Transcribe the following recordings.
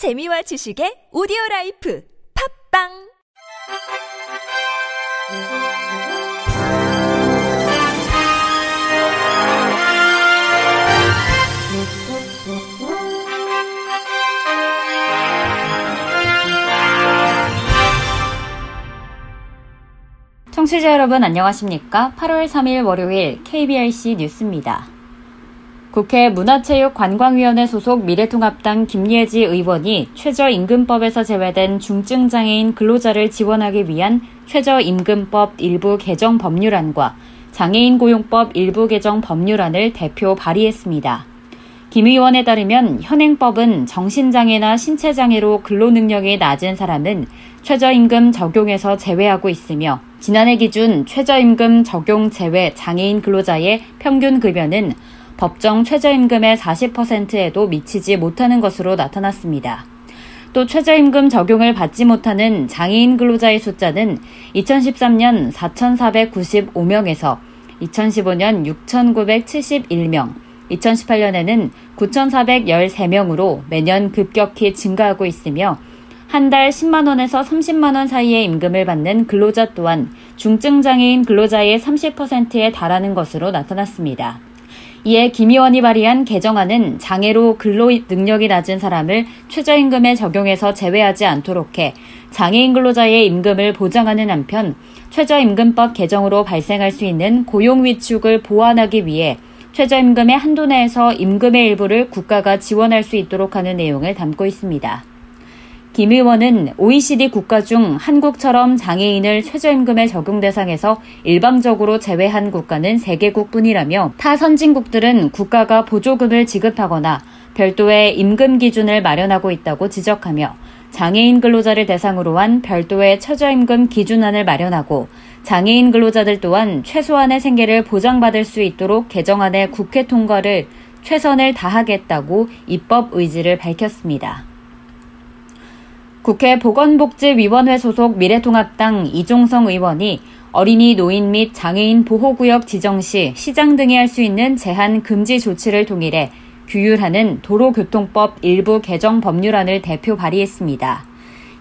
재미와 지식의 오디오 라이프 팝빵 청취자 여러분 안녕하십니까? 8월 3일 월요일 KBRC 뉴스입니다. 국회 문화체육관광위원회 소속 미래통합당 김예지 의원이 최저임금법에서 제외된 중증장애인 근로자를 지원하기 위한 최저임금법 일부 개정 법률안과 장애인 고용법 일부 개정 법률안을 대표 발의했습니다. 김 의원에 따르면 현행법은 정신장애나 신체장애로 근로능력이 낮은 사람은 최저임금 적용에서 제외하고 있으며 지난해 기준 최저임금 적용 제외 장애인 근로자의 평균 급여는 법정 최저임금의 40%에도 미치지 못하는 것으로 나타났습니다. 또 최저임금 적용을 받지 못하는 장애인 근로자의 숫자는 2013년 4,495명에서 2015년 6,971명, 2018년에는 9,413명으로 매년 급격히 증가하고 있으며 한 달 10만원에서 30만원 사이의 임금을 받는 근로자 또한 중증장애인 근로자의 30%에 달하는 것으로 나타났습니다. 이에 김 의원이 발의한 개정안은 장애로 근로 능력이 낮은 사람을 최저임금에 적용해서 제외하지 않도록 해 장애인 근로자의 임금을 보장하는 한편 최저임금법 개정으로 발생할 수 있는 고용 위축을 보완하기 위해 최저임금의 한도 내에서 임금의 일부를 국가가 지원할 수 있도록 하는 내용을 담고 있습니다. 김 의원은 OECD 국가 중 한국처럼 장애인을 최저임금의 적용 대상에서 일방적으로 제외한 국가는 3개국 뿐이라며 타 선진국들은 국가가 보조금을 지급하거나 별도의 임금 기준을 마련하고 있다고 지적하며 장애인 근로자를 대상으로 한 별도의 최저임금 기준안을 마련하고 장애인 근로자들 또한 최소한의 생계를 보장받을 수 있도록 개정안의 국회 통과를 최선을 다하겠다고 입법 의지를 밝혔습니다. 국회 보건복지위원회 소속 미래통합당 이종성 의원이 어린이 노인 및 장애인 보호구역 지정 시 시장 등이 할 수 있는 제한 금지 조치를 동일해 규율하는 도로교통법 일부 개정 법률안을 대표 발의했습니다.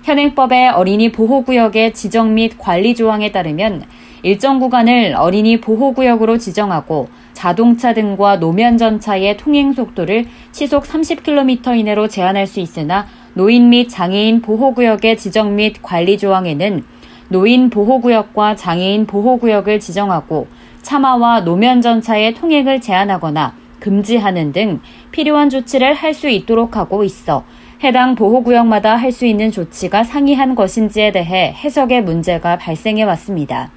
현행법의 어린이 보호구역의 지정 및 관리 조항에 따르면 일정 구간을 어린이 보호구역으로 지정하고 자동차 등과 노면 전차의 통행 속도를 시속 30km 이내로 제한할 수 있으나 노인 및 장애인 보호구역의 지정 및 관리 조항에는 노인 보호구역과 장애인 보호구역을 지정하고 차마와 노면 전차의 통행을 제한하거나 금지하는 등 필요한 조치를 할 수 있도록 하고 있어 해당 보호구역마다 할 수 있는 조치가 상이한 것인지에 대해 해석의 문제가 발생해 왔습니다.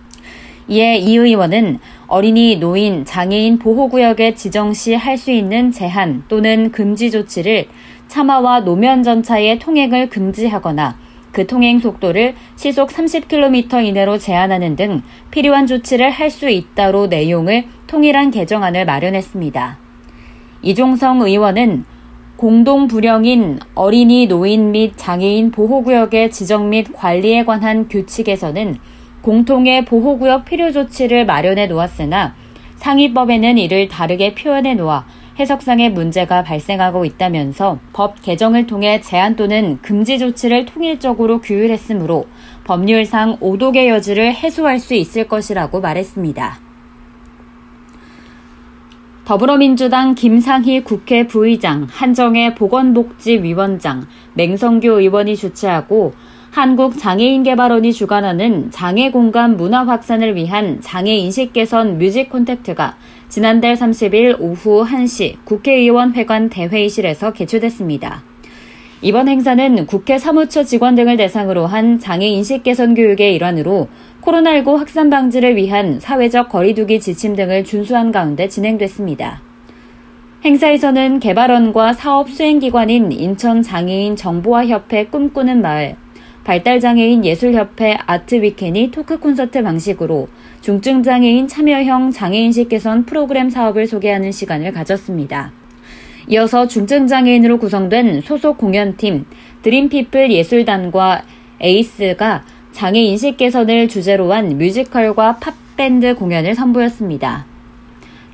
이에 이 의원은 어린이, 노인, 장애인 보호구역에 지정 시 할 수 있는 제한 또는 금지 조치를 차마와 노면 전차의 통행을 금지하거나 그 통행 속도를 시속 30km 이내로 제한하는 등 필요한 조치를 할 수 있다로 내용을 통일한 개정안을 마련했습니다. 이종성 의원은 공동 불령인 어린이 노인 및 장애인 보호구역의 지정 및 관리에 관한 규칙에서는 공통의 보호구역 필요 조치를 마련해 놓았으나 상위법에는 이를 다르게 표현해 놓아 해석상의 문제가 발생하고 있다면서 법 개정을 통해 제한 또는 금지 조치를 통일적으로 규율했으므로 법률상 오독의 여지를 해소할 수 있을 것이라고 말했습니다. 더불어민주당 김상희 국회 부의장, 한정혜 보건복지위원장, 맹성규 의원이 주최하고 한국장애인개발원이 주관하는 장애공간 문화 확산을 위한 장애인식 개선 뮤직 콘택트가 지난달 30일 오후 1시 국회의원 회관 대회의실에서 개최됐습니다. 이번 행사는 국회 사무처 직원 등을 대상으로 한 장애 인식 개선 교육의 일환으로 코로나19 확산 방지를 위한 사회적 거리두기 지침 등을 준수한 가운데 진행됐습니다. 행사에서는 개발원과 사업 수행기관인 인천 장애인 정보화 협회 꿈꾸는 마을, 발달장애인 예술협회 아트위켄이 토크 콘서트 방식으로 중증장애인 참여형 장애인식 개선 프로그램 사업을 소개하는 시간을 가졌습니다. 이어서 중증장애인으로 구성된 소속 공연팀 드림피플 예술단과 에이스가 장애인식 개선을 주제로 한 뮤지컬과 팝밴드 공연을 선보였습니다.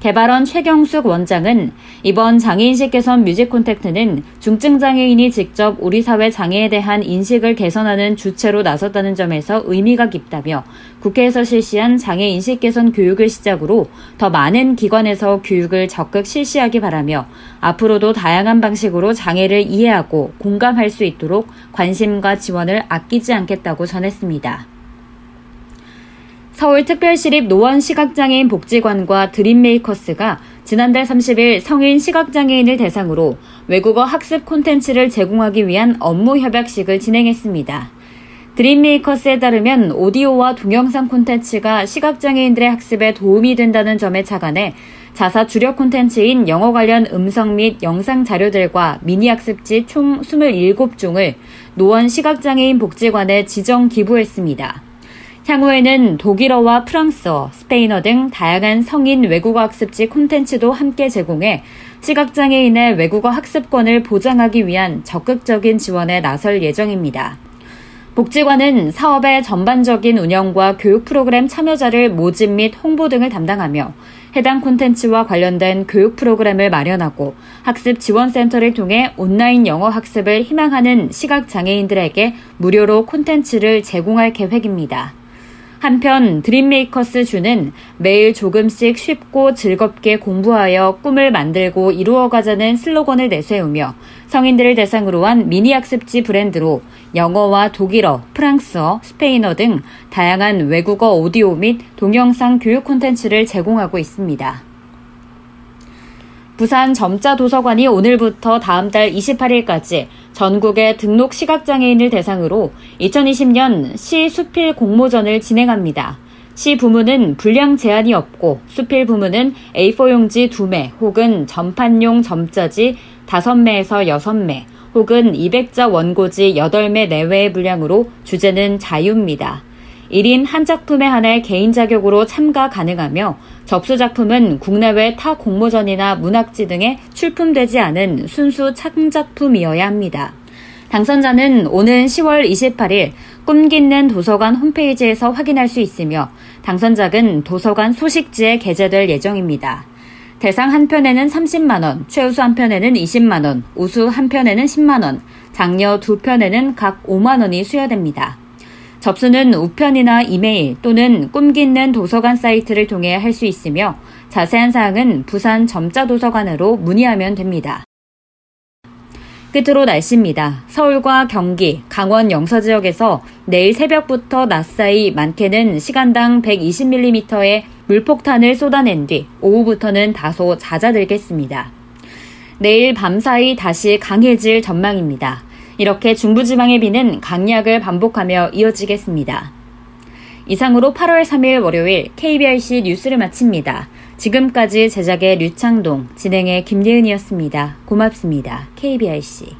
개발원 최경숙 원장은 이번 장애인식 개선 뮤직 콘택트는 중증 장애인이 직접 우리 사회 장애에 대한 인식을 개선하는 주체로 나섰다는 점에서 의미가 깊다며 국회에서 실시한 장애인식 개선 교육을 시작으로 더 많은 기관에서 교육을 적극 실시하기 바라며 앞으로도 다양한 방식으로 장애를 이해하고 공감할 수 있도록 관심과 지원을 아끼지 않겠다고 전했습니다. 서울특별시립 노원시각장애인 복지관과 드림메이커스가 지난달 30일 성인 시각장애인을 대상으로 외국어 학습 콘텐츠를 제공하기 위한 업무 협약식을 진행했습니다. 드림메이커스에 따르면 오디오와 동영상 콘텐츠가 시각장애인들의 학습에 도움이 된다는 점에 착안해 자사 주력 콘텐츠인 영어 관련 음성 및 영상 자료들과 미니 학습지 총 27종을 노원 시각장애인 복지관에 지정 기부했습니다. 향후에는 독일어와 프랑스어, 스페인어 등 다양한 성인 외국어 학습지 콘텐츠도 함께 제공해 시각장애인의 외국어 학습권을 보장하기 위한 적극적인 지원에 나설 예정입니다. 복지관은 사업의 전반적인 운영과 교육 프로그램 참여자를 모집 및 홍보 등을 담당하며 해당 콘텐츠와 관련된 교육 프로그램을 마련하고 학습 지원센터를 통해 온라인 영어 학습을 희망하는 시각장애인들에게 무료로 콘텐츠를 제공할 계획입니다. 한편 드림메이커스 주는 매일 조금씩 쉽고 즐겁게 공부하여 꿈을 만들고 이루어가자는 슬로건을 내세우며 성인들을 대상으로 한 미니 학습지 브랜드로 영어와 독일어, 프랑스어, 스페인어 등 다양한 외국어 오디오 및 동영상 교육 콘텐츠를 제공하고 있습니다. 부산 점자 도서관이 오늘부터 다음 달 28일까지 전국의 등록 시각장애인을 대상으로 2020년 시 수필 공모전을 진행합니다. 시 부문은 분량 제한이 없고 수필 부문은 A4 용지 2매 혹은 전판용 점자지 5매에서 6매 혹은 200자 원고지 8매 내외의 분량으로 주제는 자유입니다. 1인 한 작품에 한해 개인 자격으로 참가 가능하며 접수 작품은 국내외 타 공모전이나 문학지 등에 출품되지 않은 순수 창작품이어야 합니다. 당선자는 오는 10월 28일 꿈깃는 도서관 홈페이지에서 확인할 수 있으며 당선작은 도서관 소식지에 게재될 예정입니다. 대상 한 편에는 30만 원, 최우수 한 편에는 20만 원, 우수 한 편에는 10만 원, 장려 두 편에는 각 5만 원이 수여됩니다. 접수는 우편이나 이메일 또는 꿈깃는 도서관 사이트를 통해 할 수 있으며 자세한 사항은 부산 점자 도서관으로 문의하면 됩니다. 끝으로 날씨입니다. 서울과 경기, 강원 영서 지역에서 내일 새벽부터 낮 사이 많게는 시간당 120mm의 물폭탄을 쏟아낸 뒤 오후부터는 다소 잦아들겠습니다. 내일 밤 사이 다시 강해질 전망입니다. 이렇게 중부지방의 비는 강약을 반복하며 이어지겠습니다. 이상으로 8월 3일 월요일 KBRC 뉴스를 마칩니다. 지금까지 제작의 류창동, 진행의 김예은이었습니다. 고맙습니다. KBRC.